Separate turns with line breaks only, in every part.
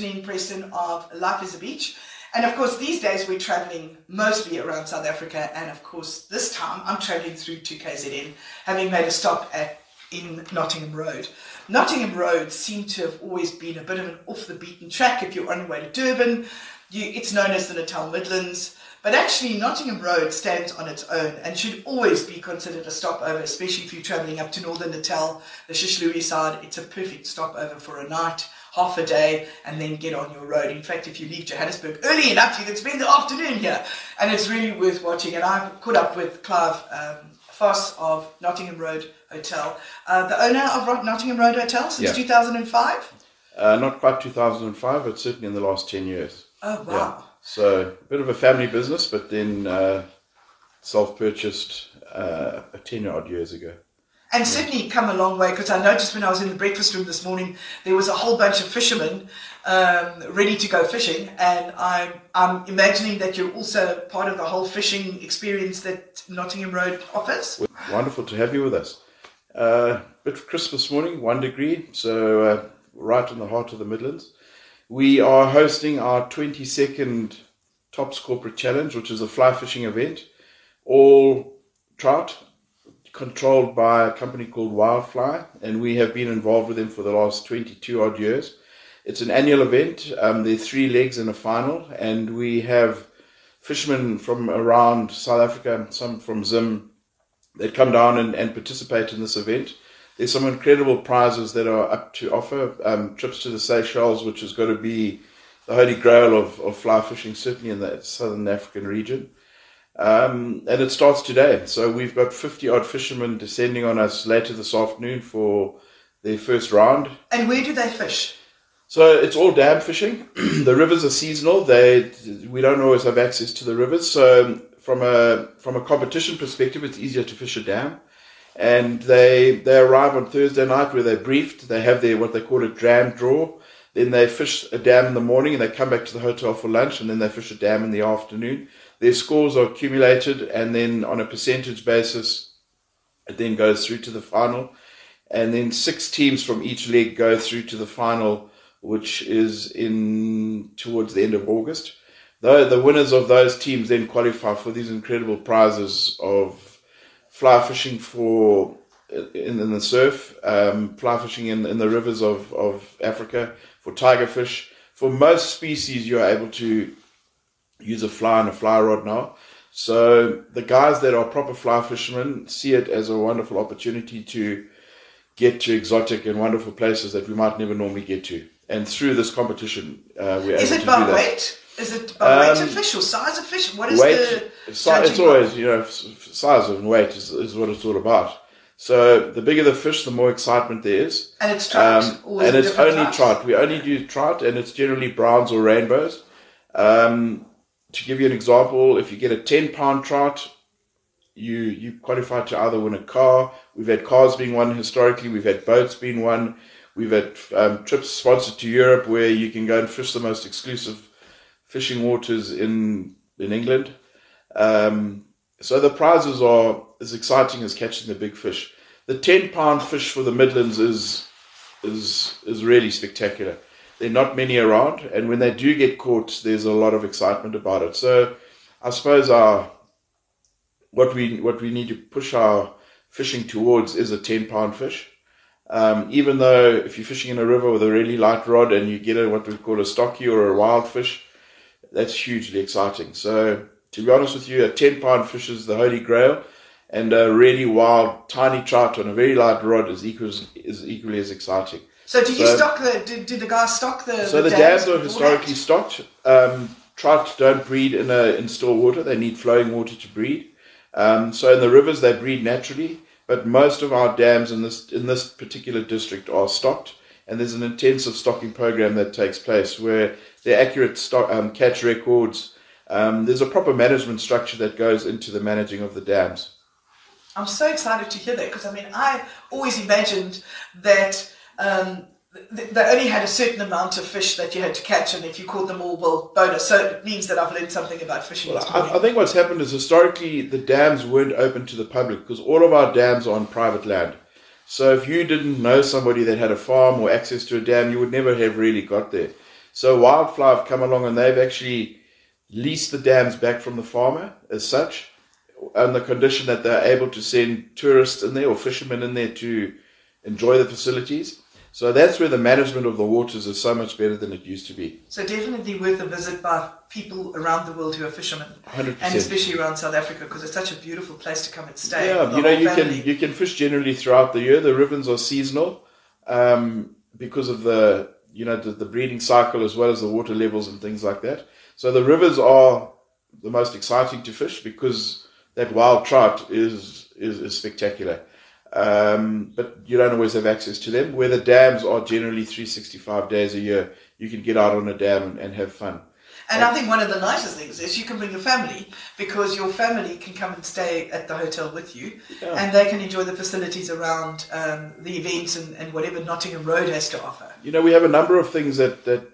Geniene Preston of Life is a Beach. And of course, these days we're traveling mostly around South Africa. And of course, this time I'm traveling through to KZN, having made a stop at in Nottingham Road. Nottingham Road seemed to have always been a bit of an off the beaten track if you're on your way to Durban. You, it's known as the Natal Midlands. But actually, Nottingham Road stands on its own and should always be considered a stopover, especially if you're travelling up to northern Natal, the Hluhluwe side. It's a perfect stopover for a night, half a day, and then get on your road. In fact, if you leave Johannesburg early enough, you can spend the afternoon here. And it's really worth watching. And I've caught up with Clive um, Foss of Nottingham Road Hotel, uh, the owner of Nottingham Road Hotel since yeah. 2005.
Uh, not quite 2005, but certainly in the last 10 years.
Oh, wow. Yeah.
So a bit of a family business, but then uh, self-purchased uh, 10 odd years ago.
And Sydney come a long way because I noticed when I was in the breakfast room this morning, there was a whole bunch of fishermen um, ready to go fishing. And I'm, I'm imagining that you're also part of the whole fishing experience that Nottingham Road offers.
Wonderful to have you with us. Uh, bit crisp this morning, one degree, so uh, right in the heart of the Midlands. We are hosting our 22nd Tops Corporate Challenge, which is a fly fishing event. All trout, controlled by a company called Wildfly, and we have been involved with them for the last 22 odd years. It's an annual event. Um, there are three legs in a final, and we have fishermen from around South Africa, some from Zim, that come down and, and participate in this event. There's some incredible prizes that are up to offer. Um, trips to the Seychelles, which is going to be the holy grail of, of fly fishing, certainly in the southern African region. Um, and it starts today. So we've got 50 odd fishermen descending on us later this afternoon for their first round.
And where do they fish?
So it's all dam fishing. the rivers are seasonal. They we don't always have access to the rivers. So from a from a competition perspective, it's easier to fish a dam and they they arrive on Thursday night where they're briefed. They have their what they call a dram draw. Then they fish a dam in the morning and they come back to the hotel for lunch and then they fish a dam in the afternoon. Their scores are accumulated and then on a percentage basis, it then goes through to the final. And then six teams from each leg go through to the final, which is in towards the end of August. Though the winners of those teams then qualify for these incredible prizes of fly fishing for in, in the surf, um, fly fishing in, in the rivers of, of Africa for tiger fish. For most species, you're able to use a fly and a fly rod now. So the guys that are proper fly fishermen see it as a wonderful opportunity to get to exotic and wonderful places that we might never normally get to. And through this competition, uh, we're
Is
able
it by
to do that.
weight? Is it by um, weight of fish or size of fish? What is weight, the
si- It's always, you know, size and weight is, is what it's all about. So the bigger the fish, the more excitement there is.
And it's trout. Um,
and it's only trout. We only do trout, and it's generally browns or rainbows. Um, to give you an example, if you get a ten pound trout, you you qualify to either win a car. We've had cars being won historically. We've had boats being won. We've had um, trips sponsored to Europe where you can go and fish the most exclusive fishing waters in in England. Um, so the prizes are as exciting as catching the big fish. The ten pound fish for the Midlands is is is really spectacular. There are not many around, and when they do get caught, there's a lot of excitement about it. So I suppose our what we what we need to push our fishing towards is a ten pound fish. Um, even though if you're fishing in a river with a really light rod and you get a, what we call a stocky or a wild fish, that's hugely exciting. So to be honest with you, a 10 pound fish is the holy grail and a really wild tiny trout on a very light rod is equal is equally as exciting.
So did you so, stock the did, did the guys stock the
So the, the dams, dams are historically stocked. Um, trout don't breed in a in still water, they need flowing water to breed. Um, so in the rivers they breed naturally, but most of our dams in this in this particular district are stocked and there's an intensive stocking program that takes place where the accurate stock, um, catch records. Um, there's a proper management structure that goes into the managing of the dams.
I'm so excited to hear that because I mean I always imagined that um, they only had a certain amount of fish that you had to catch, and if you caught them all, well, bonus. So it means that I've learned something about fishing.
Well, I, I, think what's happened is historically the dams weren't open to the public because all of our dams are on private land. So if you didn't know somebody that had a farm or access to a dam, you would never have really got there. So Wildfly have come along and they've actually leased the dams back from the farmer as such, on the condition that they're able to send tourists in there or fishermen in there to enjoy the facilities. So that's where the management of the waters is so much better than it used to be.
So definitely worth a visit by people around the world who are fishermen,
100%.
and especially around South Africa because it's such a beautiful place to come and stay.
Yeah, you know, you
family.
can you can fish generally throughout the year. The rivers are seasonal um, because of the you know the, the breeding cycle as well as the water levels and things like that. So the rivers are the most exciting to fish because that wild trout is is, is spectacular. Um, but you don't always have access to them. Where the dams are generally 365 days a year, you can get out on a dam and, and have fun.
And I think one of the nicest things is you can bring your family because your family can come and stay at the hotel with you
Yeah.
and they can enjoy the facilities around um, the events and, and whatever Nottingham Road has to offer.
You know, we have a number of things that, that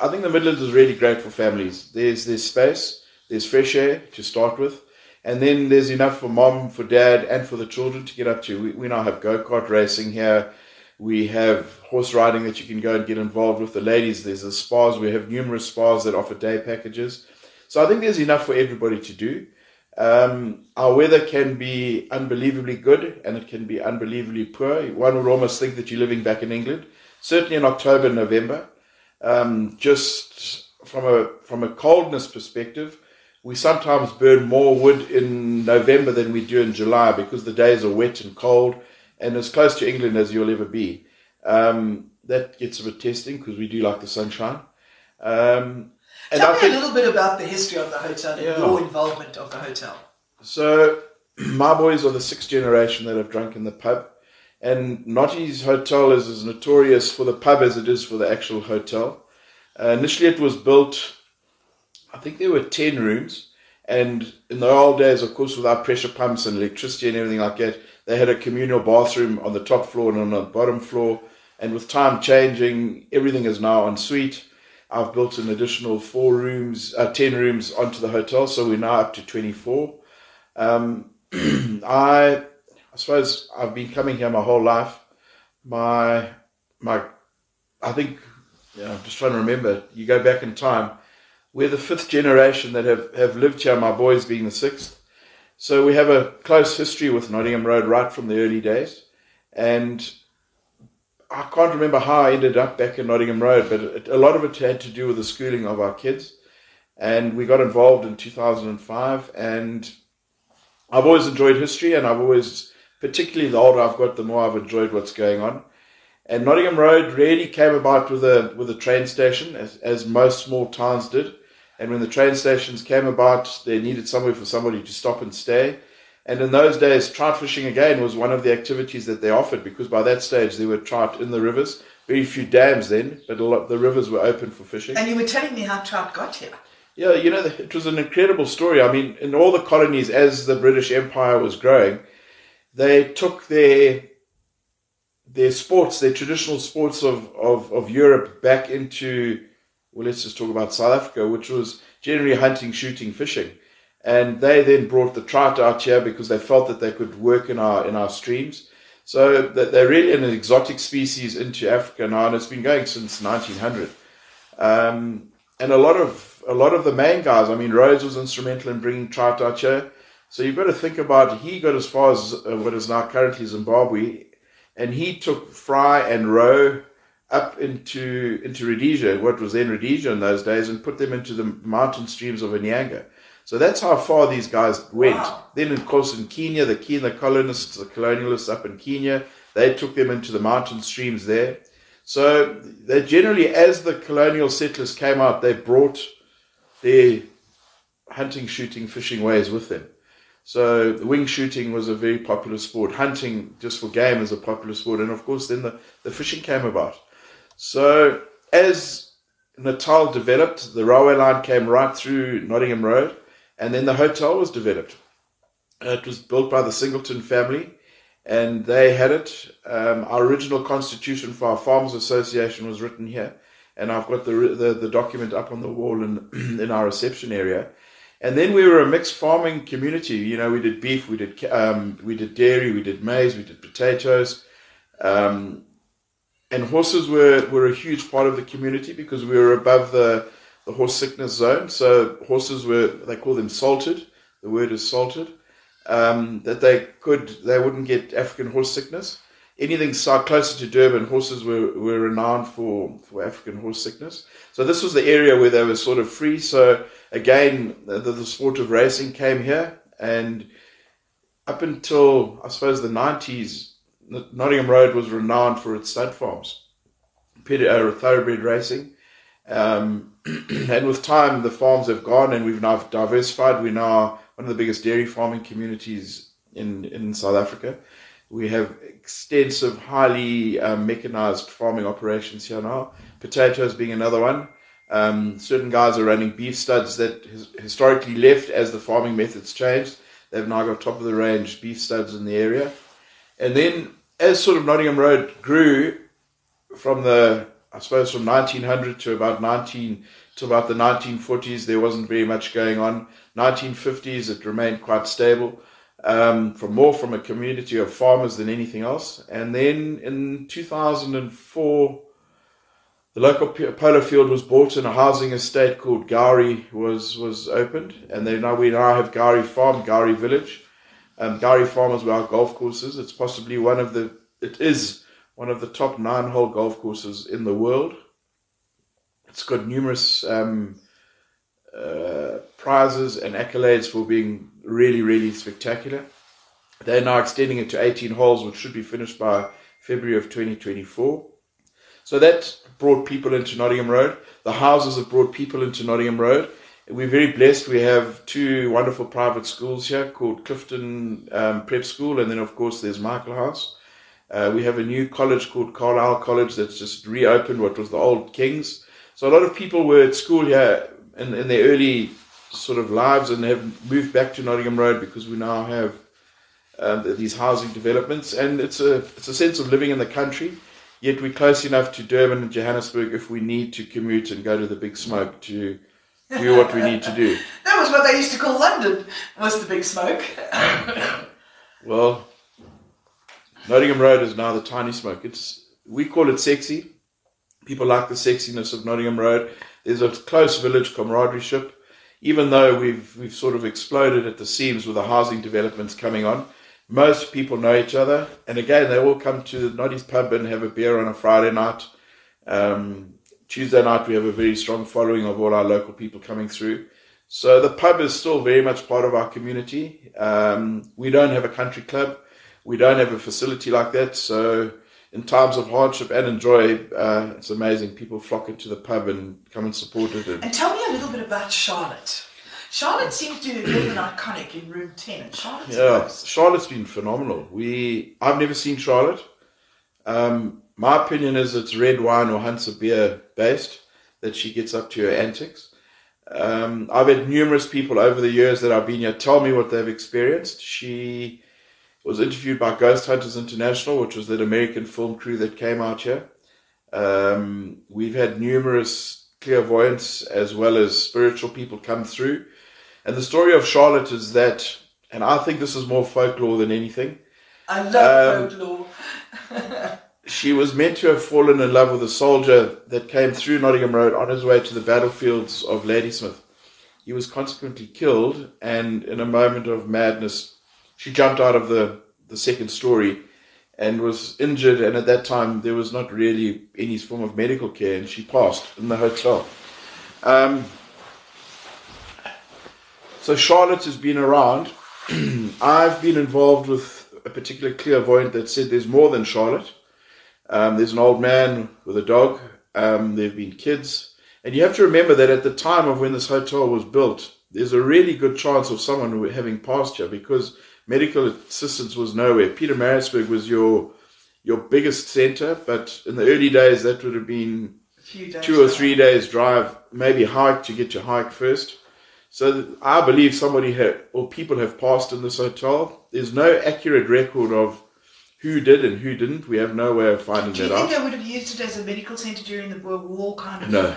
I think the Midlands is really great for families. There's there's space, there's fresh air to start with, and then there's enough for mom, for dad, and for the children to get up to. We, we now have go kart racing here. We have horse riding that you can go and get involved with. The ladies, there's the spas. We have numerous spas that offer day packages. So I think there's enough for everybody to do. Um, our weather can be unbelievably good and it can be unbelievably poor. One would almost think that you're living back in England. Certainly in October, November. Um, just from a from a coldness perspective, we sometimes burn more wood in November than we do in July because the days are wet and cold and as close to England as you'll ever be. Um, that gets a bit testing because we do like the sunshine. Um, and
Tell
I
me
think-
a little bit about the history of the hotel and
Yeah.
your involvement of the hotel.
So, my boys are the sixth generation that have drunk in the pub. And Notties Hotel is as notorious for the pub as it is for the actual hotel. Uh, initially, it was built, I think there were 10 rooms. And in the old days, of course, without pressure pumps and electricity and everything like that, they had a communal bathroom on the top floor and on the bottom floor. And with time changing, everything is now en suite. I've built an additional four rooms, uh, 10 rooms onto the hotel, so we're now up to 24. Um, I, I suppose I've been coming here my whole life. My, my, I think, yeah, I'm just trying to remember. You go back in time. We're the fifth generation that have, have lived here, my boys being the sixth. So we have a close history with Nottingham Road right from the early days. And I can't remember how I ended up back in Nottingham Road, but it, a lot of it had to do with the schooling of our kids. And we got involved in 2005. And I've always enjoyed history, and I've always, particularly the older I've got, the more I've enjoyed what's going on. And Nottingham Road really came about with a with a train station, as, as most small towns did. And when the train stations came about, they needed somewhere for somebody to stop and stay. And in those days, trout fishing again was one of the activities that they offered because by that stage there were trout in the rivers. Very few dams then, but a lot the rivers were open for fishing.
And you were telling me how trout got here.
Yeah, you know, it was an incredible story. I mean, in all the colonies, as the British Empire was growing, they took their their sports, their traditional sports of, of, of Europe back into, well, let's just talk about South Africa, which was generally hunting, shooting, fishing. And they then brought the trout out here because they felt that they could work in our in our streams. So they're really an exotic species into Africa now, and it's been going since 1900. Um, and a lot of a lot of the main guys. I mean, Rhodes was instrumental in bringing trout out here. So you've got to think about. He got as far as uh, what is now currently Zimbabwe, and he took fry and roe up into into Rhodesia, what was then Rhodesia in those days, and put them into the mountain streams of Inyanga. So that's how far these guys went.
Wow.
Then, of course, in Kenya, the Kenya colonists, the colonialists up in Kenya, they took them into the mountain streams there. So they generally, as the colonial settlers came out, they brought their hunting, shooting, fishing ways with them. So the wing shooting was a very popular sport. Hunting, just for game, is a popular sport. And of course, then the, the fishing came about. So as Natal developed, the railway line came right through Nottingham Road, and then the hotel was developed. It was built by the Singleton family, and they had it. Um, our original constitution for our Farmers Association was written here, and I've got the the, the document up on the wall in in our reception area. And then we were a mixed farming community. You know, we did beef, we did um, we did dairy, we did maize, we did potatoes. Um, and horses were, were a huge part of the community because we were above the, the horse sickness zone. So horses were, they call them salted. The word is salted. Um, that they could, they wouldn't get African horse sickness. Anything closer to Durban, horses were, were renowned for, for African horse sickness. So this was the area where they were sort of free. So again, the, the sport of racing came here, and up until I suppose the nineties, Nottingham Road was renowned for its stud farms, uh, thoroughbred racing. Um, and with time, the farms have gone, and we've now diversified. We're now one of the biggest dairy farming communities in in South Africa. We have extensive, highly um, mechanized farming operations here now. Potatoes being another one. Um, certain guys are running beef studs that historically left as the farming methods changed. They've now got top of the range beef studs in the area. And then as sort of Nottingham Road grew from the, I suppose from 1900 to about 19, to about the 1940s, there wasn't very much going on. 1950s, it remained quite stable. Um, from more from a community of farmers than anything else. And then in 2004, the local polo field was bought and a housing estate called Gowrie was was opened, and then now we now have Gowrie Farm, Gowrie Village. Um, Gowrie Farm is our golf courses. It's possibly one of the it is one of the top nine hole golf courses in the world. It's got numerous um, uh, prizes and accolades for being really, really spectacular. They're now extending it to 18 holes, which should be finished by February of 2024. So that brought people into Nottingham Road. The houses have brought people into Nottingham Road. We're very blessed. We have two wonderful private schools here called Clifton um, Prep School, and then, of course, there's Michaelhouse. Uh, we have a new college called Carlisle College that's just reopened what was the old King's. So a lot of people were at school here in, in their early sort of lives and have moved back to Nottingham Road because we now have um, these housing developments, and it's a it's a sense of living in the country. Yet we're close enough to Durban and Johannesburg if we need to commute and go to the big smoke to do what we need to do.
that was what they used to call London, was the big smoke.
well, Nottingham Road is now the tiny smoke. It's we call it sexy. People like the sexiness of Nottingham Road. There's a close village camaraderie. Even though we've we've sort of exploded at the seams with the housing developments coming on, most people know each other. And again, they all come to the Notties pub and have a beer on a Friday night. Um, Tuesday night, we have a very strong following of all our local people coming through. So the pub is still very much part of our community. Um, we don't have a country club. We don't have a facility like that. So in times of hardship and enjoy, uh, it's amazing. People flock into the pub and come and support it.
And, and tell me a little bit about Charlotte. Charlotte seems to have been iconic in room 10. And Charlotte's
yeah, Charlotte's been phenomenal. We I've never seen Charlotte. Um, my opinion is it's red wine or Hansa beer based that she gets up to her antics. Um, I've had numerous people over the years that I've been here tell me what they've experienced. She was interviewed by Ghost Hunters International, which was that American film crew that came out here. Um, we've had numerous clairvoyants as well as spiritual people come through and the story of Charlotte is that, and I think this is more folklore than anything.
I love um, folklore.
she was meant to have fallen in love with a soldier that came through Nottingham Road on his way to the battlefields of Ladysmith. He was consequently killed, and in a moment of madness, she jumped out of the, the second story and was injured. And at that time, there was not really any form of medical care, and she passed in the hotel. Um, so Charlotte has been around. I've been involved with a particular clairvoyant that said there's more than Charlotte. Um, there's an old man with a dog. Um, there have been kids. And you have to remember that at the time of when this hotel was built, there's a really good chance of someone having passed here because medical assistance was nowhere. Pietermaritzburg was your your biggest center, but in the early days that would have been two or three days drive, maybe hike to get to hike first. So I believe somebody had, or people have passed in this hotel. There's no accurate record of who did and who didn't. We have no way of finding
that
out. Do you
think they would have used it as a medical centre during the War kind of?
No,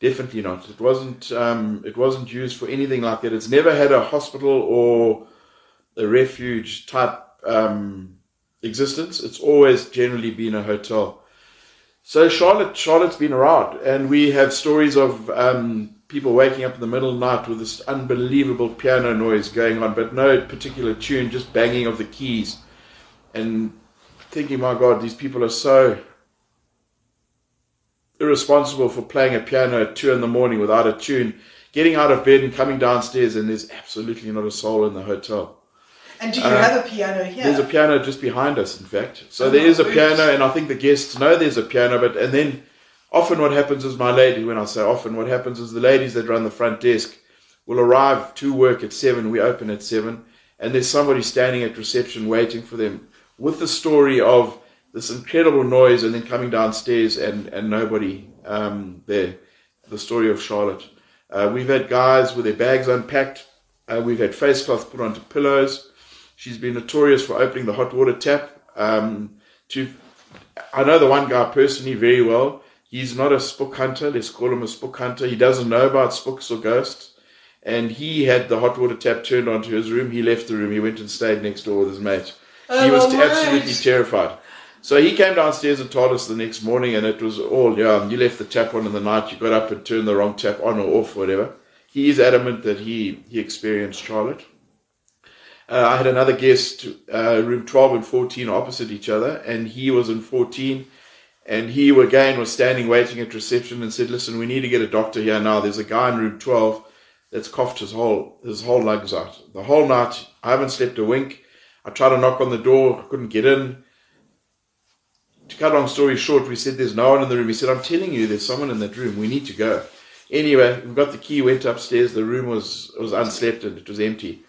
definitely not. It wasn't. Um, it wasn't used for anything like that. It's never had a hospital or a refuge type um, existence. It's always generally been a hotel. So Charlotte, Charlotte's been around, and we have stories of um, people waking up in the middle of the night with this unbelievable piano noise going on, but no particular tune, just banging of the keys, and thinking, my God, these people are so irresponsible for playing a piano at two in the morning without a tune, getting out of bed and coming downstairs, and there's absolutely not a soul in the hotel.
And do you uh, have a piano here?
There's a piano just behind us, in fact. So oh, there is a piano, and I think the guests know there's a piano. But and then often what happens is my lady, when I say often, what happens is the ladies that run the front desk will arrive to work at seven. We open at seven, and there's somebody standing at reception waiting for them with the story of this incredible noise, and then coming downstairs and and nobody um, there. The story of Charlotte. Uh, we've had guys with their bags unpacked. Uh, we've had face cloths put onto pillows. She's been notorious for opening the hot water tap. Um, to, I know the one guy personally very well. He's not a spook hunter. Let's call him a spook hunter. He doesn't know about spooks or ghosts. And he had the hot water tap turned onto his room. He left the room. He went and stayed next door with his mate. He was absolutely terrified. So he came downstairs and told us the next morning, and it was all, yeah, you left the tap on in the night, you got up and turned the wrong tap on or off, whatever. He is adamant that he, he experienced Charlotte. Uh, I had another guest, uh, room 12 and 14 opposite each other, and he was in 14. And he again was standing waiting at reception and said, Listen, we need to get a doctor here now. There's a guy in room 12 that's coughed his whole, his whole lungs out. The whole night, I haven't slept a wink. I tried to knock on the door, I couldn't get in. To cut long story short, we said, There's no one in the room. He said, I'm telling you, there's someone in that room. We need to go. Anyway, we got the key, went upstairs. The room was, was unslept and it was empty.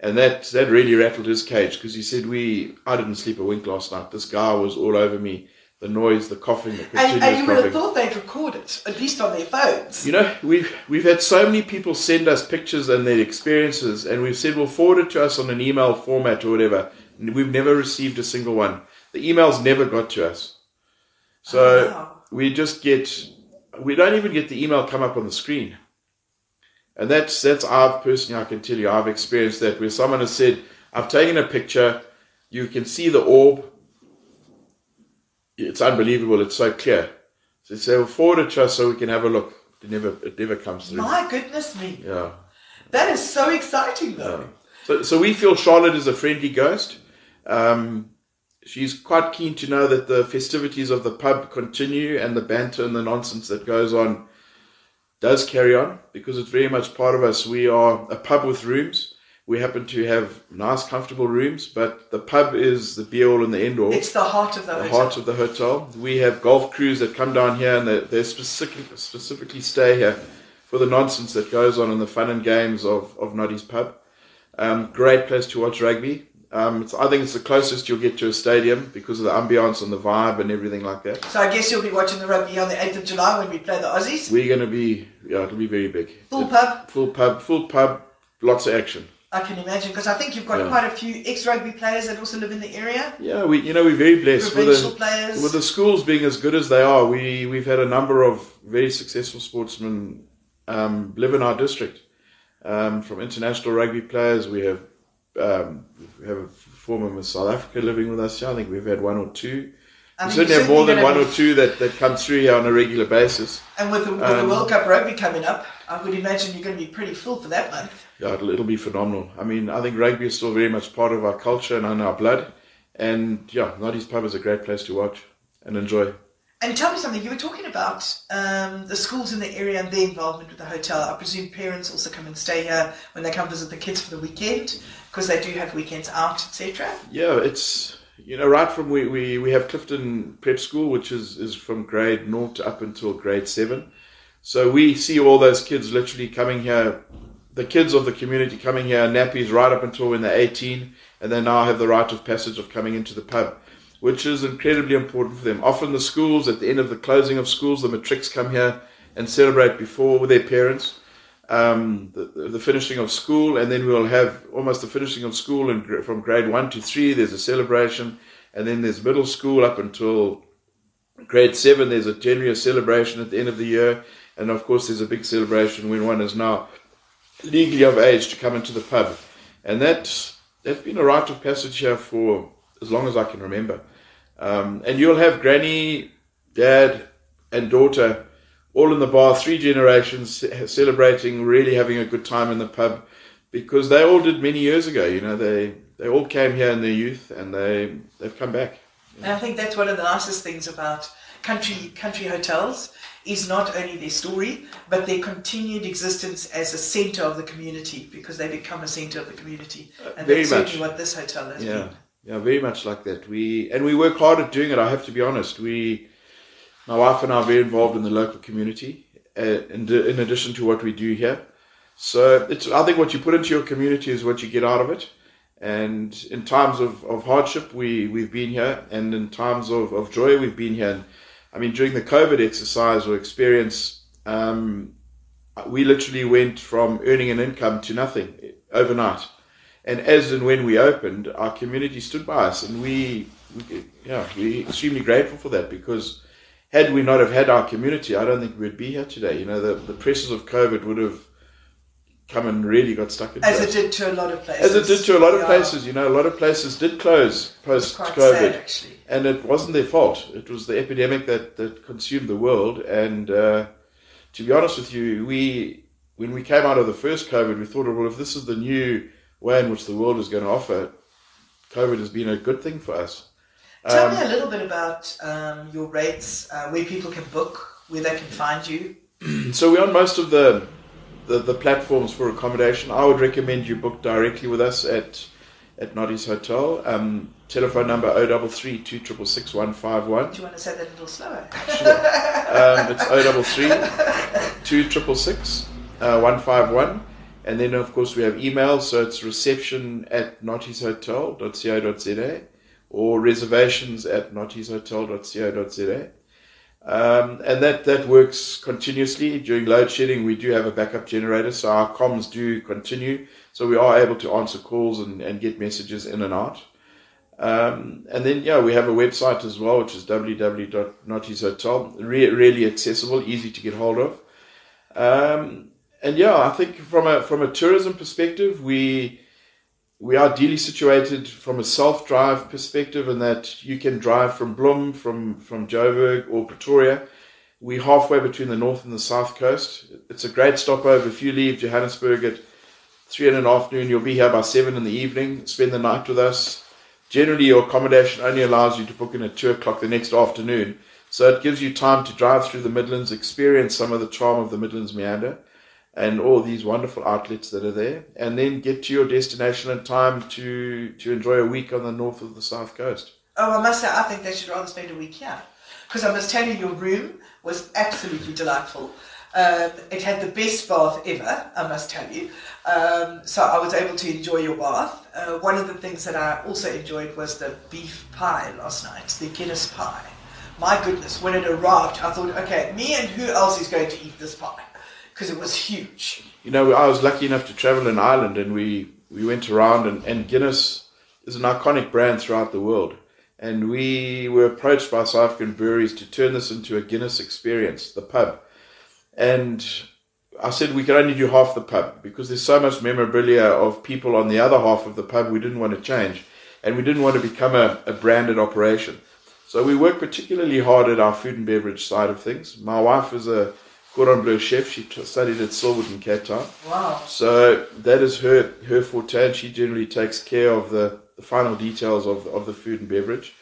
And that, that really rattled his cage because he said, we, I didn't sleep a wink last night. This guy was all over me. The noise, the coughing, the continuous
and, and you
would
have thought they'd record it, at least on their phones.
You know, we've, we've had so many people send us pictures and their experiences, and we've said, well, forward it to us on an email format or whatever. And we've never received a single one. The emails never got to us. So oh, wow. we just get, we don't even get the email come up on the screen. And that's that's I've personally I can tell you I've experienced that where someone has said, I've taken a picture, you can see the orb. It's unbelievable, it's so clear. So they say, well, forward it to us so we can have a look. It never it never comes through.
My goodness me.
Yeah.
That is so exciting though. Yeah.
So so we feel Charlotte is a friendly ghost. Um, she's quite keen to know that the festivities of the pub continue and the banter and the nonsense that goes on does carry on because it's very much part of us. We are a pub with rooms. We happen to have nice, comfortable rooms, but the pub is the be all and the end all.
It's the heart of the,
the
hotel.
heart of the hotel. We have golf crews that come down here and they, they specifically, specifically stay here for the nonsense that goes on in the fun and games of, of Notties pub. Um, great place to watch rugby. Um, I think it's the closest you'll get to a stadium because of the ambience and the vibe and everything like that.
So I guess you'll be watching the rugby on the 8th of July when we play the Aussies?
We're going to be, yeah, it'll be very big.
Full pub?
Full pub, full pub, lots of action.
I can imagine because I think you've got yeah. quite a few ex-rugby players that also live in the area.
Yeah, we you know we're very blessed
with the, players.
with the schools being as good as they are. We we've had a number of very successful sportsmen um, live in our district. Um, from international rugby players, we have um, we have a former Miss South Africa living with us. I think we've had one or two. I mean, we certainly have more than one or two that, that come through here on a regular basis.
And with the, with um, the World Cup rugby coming up, I would imagine you're going to be pretty full for that month.
Yeah, it'll, it'll be phenomenal. I mean, I think rugby is still very much part of our culture and in our blood. And yeah, Notties Pub is a great place to watch and enjoy.
And tell me something, you were talking about um, the schools in the area and their involvement with the hotel. I presume parents also come and stay here when they come visit the kids for the weekend because they do have weekends out, etc.
Yeah, it's you know right from we, we, we have Clifton Prep School, which is, is from grade naught up until grade seven. So we see all those kids literally coming here, the kids of the community coming here, nappies right up until when they're 18, and they now have the rite of passage of coming into the pub which is incredibly important for them. Often the schools, at the end of the closing of schools, the matrics come here and celebrate before with their parents. Um, the, the, finishing of school, and then we'll have almost the finishing of school and from grade one to three. There's a celebration, and then there's middle school up until grade seven. There's a general celebration at the end of the year, and of course there's a big celebration when one is now legally of age to come into the pub, and that's that's been a rite of passage here for as long as I can remember. Um, and you'll have granny dad and daughter, all in the bar, three generations celebrating, really having a good time in the pub, because they all did many years ago. You know, they they all came here in their youth, and they they've come back.
And I think that's one of the nicest things about country country hotels is not only their story, but their continued existence as a centre of the community because they become a centre of the community.
Uh,
And
very
that's certainly what this hotel has
Yeah,
been.
yeah, very much like that. We and we work hard at doing it. I have to be honest. We, my wife and I, are very involved in the local community. Uh, in, in addition to what we do here, so it's. I think what you put into your community is what you get out of it. And in times of, of hardship, we we've been here, and in times of, of joy, we've been here. And I mean, during the COVID exercise or experience, um, we literally went from earning an income to nothing overnight. And as and when we opened, our community stood by us, and we, we yeah, we're extremely grateful for that because had we not have had our community, I don't think we'd be here today. You know, the, the pressures of COVID would have come and really got stuck in.
As it did to a lot of places.
As it did to a lot of
Yeah.
places, you know, a lot of places did close post COVID
sad, actually.
and it wasn't their fault. It was the epidemic that, that consumed the world. And uh, to be honest with you, we when we came out of the first COVID, we thought, well, if this is the new way in which the world is going to offer, COVID has been a good thing for us.
Tell
Um,
me a little bit about um, your rates, uh, where people can book, where they can find you.
So we're on most of the, the the platforms for accommodation. I would recommend you book directly with us at at Notties Hotel. Um, telephone number 033 266 151.
Do you want to say that a little slower?
Um, it's 033 2666 uh, 151. And then, of course, we have email. So it's reception at nottieshotel.co.za or reservations at nottieshotel.co.za. Um, and that, that works continuously. During load shedding, we do have a backup generator, so our comms do continue. So we are able to answer calls and, and get messages in and out. Um, and then, yeah, we have a website as well, which is www.nottieshotel. Re- really accessible, easy to get hold of. Um, and yeah, I think from a from a tourism perspective, we we are ideally situated from a self drive perspective, in that you can drive from Bloem, from from Joburg or Pretoria. We're halfway between the north and the south coast. It's a great stopover. If you leave Johannesburg at three in the afternoon, you'll be here by seven in the evening. Spend the night with us. Generally, your accommodation only allows you to book in at two o'clock the next afternoon, so it gives you time to drive through the Midlands, experience some of the charm of the Midlands meander, and all these wonderful outlets that are there, and then get to your destination in time to to enjoy a week on the north of the south coast.
Oh, I must say, I think they should rather spend a week here. Because I must tell you, your room was absolutely delightful. Um, it had the best bath ever, I must tell you. Um, so I was able to enjoy your bath. Uh, one of the things that I also enjoyed was the beef pie last night, the Guinness pie. My goodness, when it arrived, I thought, okay, me and who else is going to eat this pie? Because it was huge.
You know, I was lucky enough to travel in Ireland, and we we went around, and, and Guinness is an iconic brand throughout the world. And we were approached by South African breweries to turn this into a Guinness experience, the pub. And I said we could only do half the pub because there's so much memorabilia of people on the other half of the pub we didn't want to change. And we didn't want to become a, a branded operation. So we worked particularly hard at our food and beverage side of things. My wife is a cordon bleu chef. She t- studied at Silwood in Cape Town.
Wow.
So that is her her forte, and she generally takes care of the, the final details of of the food and beverage.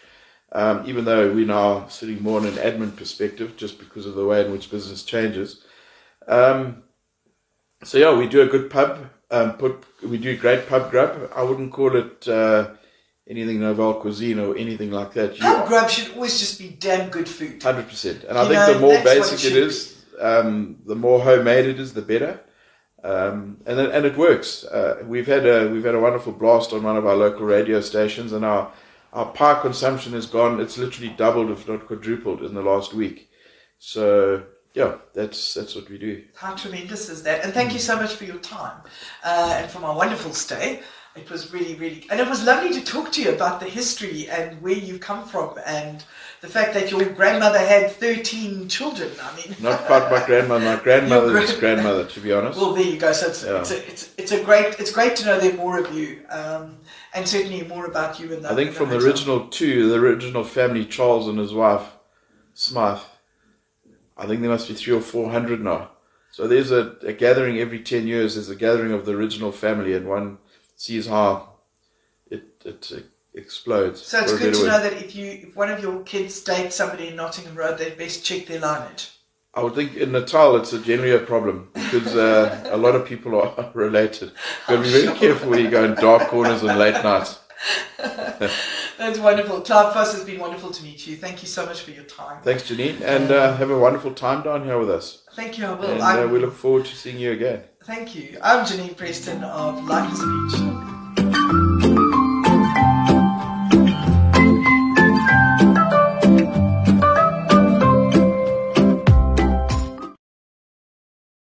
Um, even though we're now sitting more in an admin perspective, just because of the way in which business changes. Um, so yeah, we do a good pub. Um, put we do great pub grub. I wouldn't call it uh, anything Nouvelle cuisine or anything like that. You
Pub grub should always just be damn good food.
Hundred percent, and I think
know,
the more
that's what it
basic it is, um, the more homemade it is, the better. Um, and it- and it works. Uh, we've had a we've had a wonderful blast on one of our local radio stations, and our our pie consumption has gone. It's literally doubled, if not quadrupled, in the last week. So yeah, that's that's what we do.
How tremendous is that? And thank you so much for your time uh, and for my wonderful stay. It was really, really, and it was lovely to talk to you about the history and where you've come from and the fact that your grandmother had 13 children. I mean,
Not quite my grandmother, my grandmother's grandmother, to be honest.
well, there you go. So it's,
Yeah.
it's, a, it's, it's a great, it's great to know there are more of you um, and certainly more about you and
I think from the
hotel.
original two, the original family, Charles and his wife, Smythe. I think there must be three or four hundred now. So there's a, a gathering every 10 years. There's a gathering of the original family, and one sees how it, it, it explodes.
So it's good to know that if you if one of your kids dates somebody in Nottingham Road, they'd best check their lineage.
I would think in Natal it's a generally a problem because uh, a lot of people are related. You've got to be very careful where you go in dark corners and late nights.
That's wonderful. Clive Foss has been wonderful to meet you. Thank you so much for your time.
Thanks, Geniene, and uh, have a wonderful time down here with us.
Thank you, I will.
And uh, we look forward to seeing you again.
Thank you. I'm Geniene Preston of Life Beach.